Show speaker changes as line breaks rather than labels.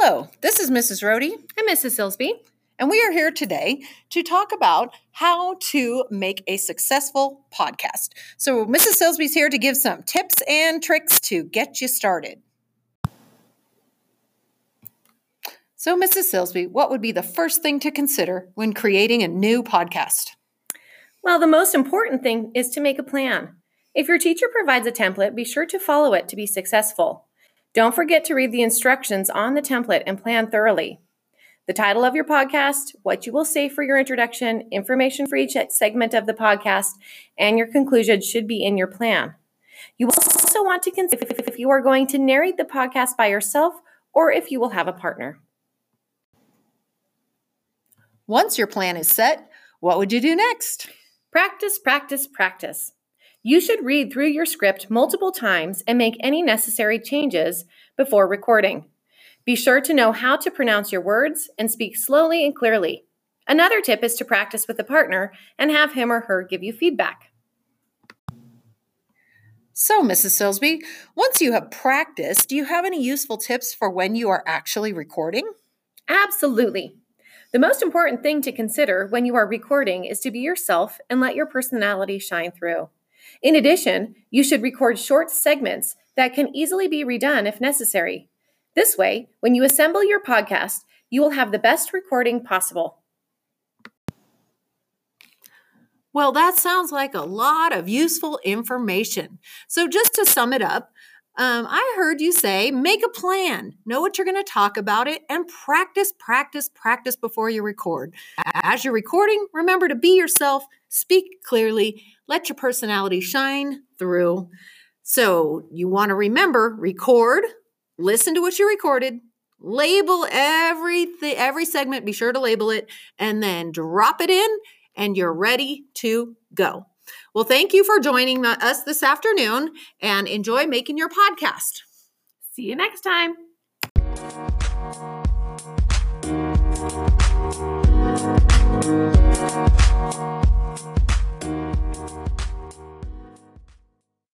Hello, this is Mrs. Roide,
I'm Mrs. Silsby.
and we are here today to talk about how to make a successful podcast. So, Mrs. Silsby's here to give some tips and tricks to get you started. So, Mrs. Silsby, what would be the first thing to consider when creating a new podcast?
Well, the most important thing is to make a plan. If your teacher provides a template, be sure to follow it to be successful. Don't forget to read the instructions on the template and plan thoroughly. The title of your podcast, what you will say for your introduction, information for each segment of the podcast, and your conclusion should be in your plan. You will also want to consider if you are going to narrate the podcast by yourself or if you will have a partner.
Once your plan is set, what would you do next?
Practice, practice, practice. You should read through your script multiple times and make any necessary changes before recording. Be sure to know how to pronounce your words and speak slowly and clearly. Another tip is to practice with a partner and have him or her give you feedback.
So, Mrs. Silsby, once you have practiced, do you have any useful tips for when you are actually recording?
Absolutely. The most important thing to consider when you are recording is to be yourself and let your personality shine through. In addition, you should record short segments that can easily be redone if necessary. This way, when you assemble your podcast, you will have the best recording possible.
Well, that sounds like a lot of useful information. So, just to sum it up, um, I heard you say make a plan, know what you're going to talk about it, and practice, practice, practice before you record. As you're recording, remember to be yourself, speak clearly, let your personality shine through. So, you want to remember record, listen to what you recorded, label every every segment, be sure to label it, and then drop it in, and you're ready to go. Well, thank you for joining us this afternoon and enjoy making your podcast.
See you next time.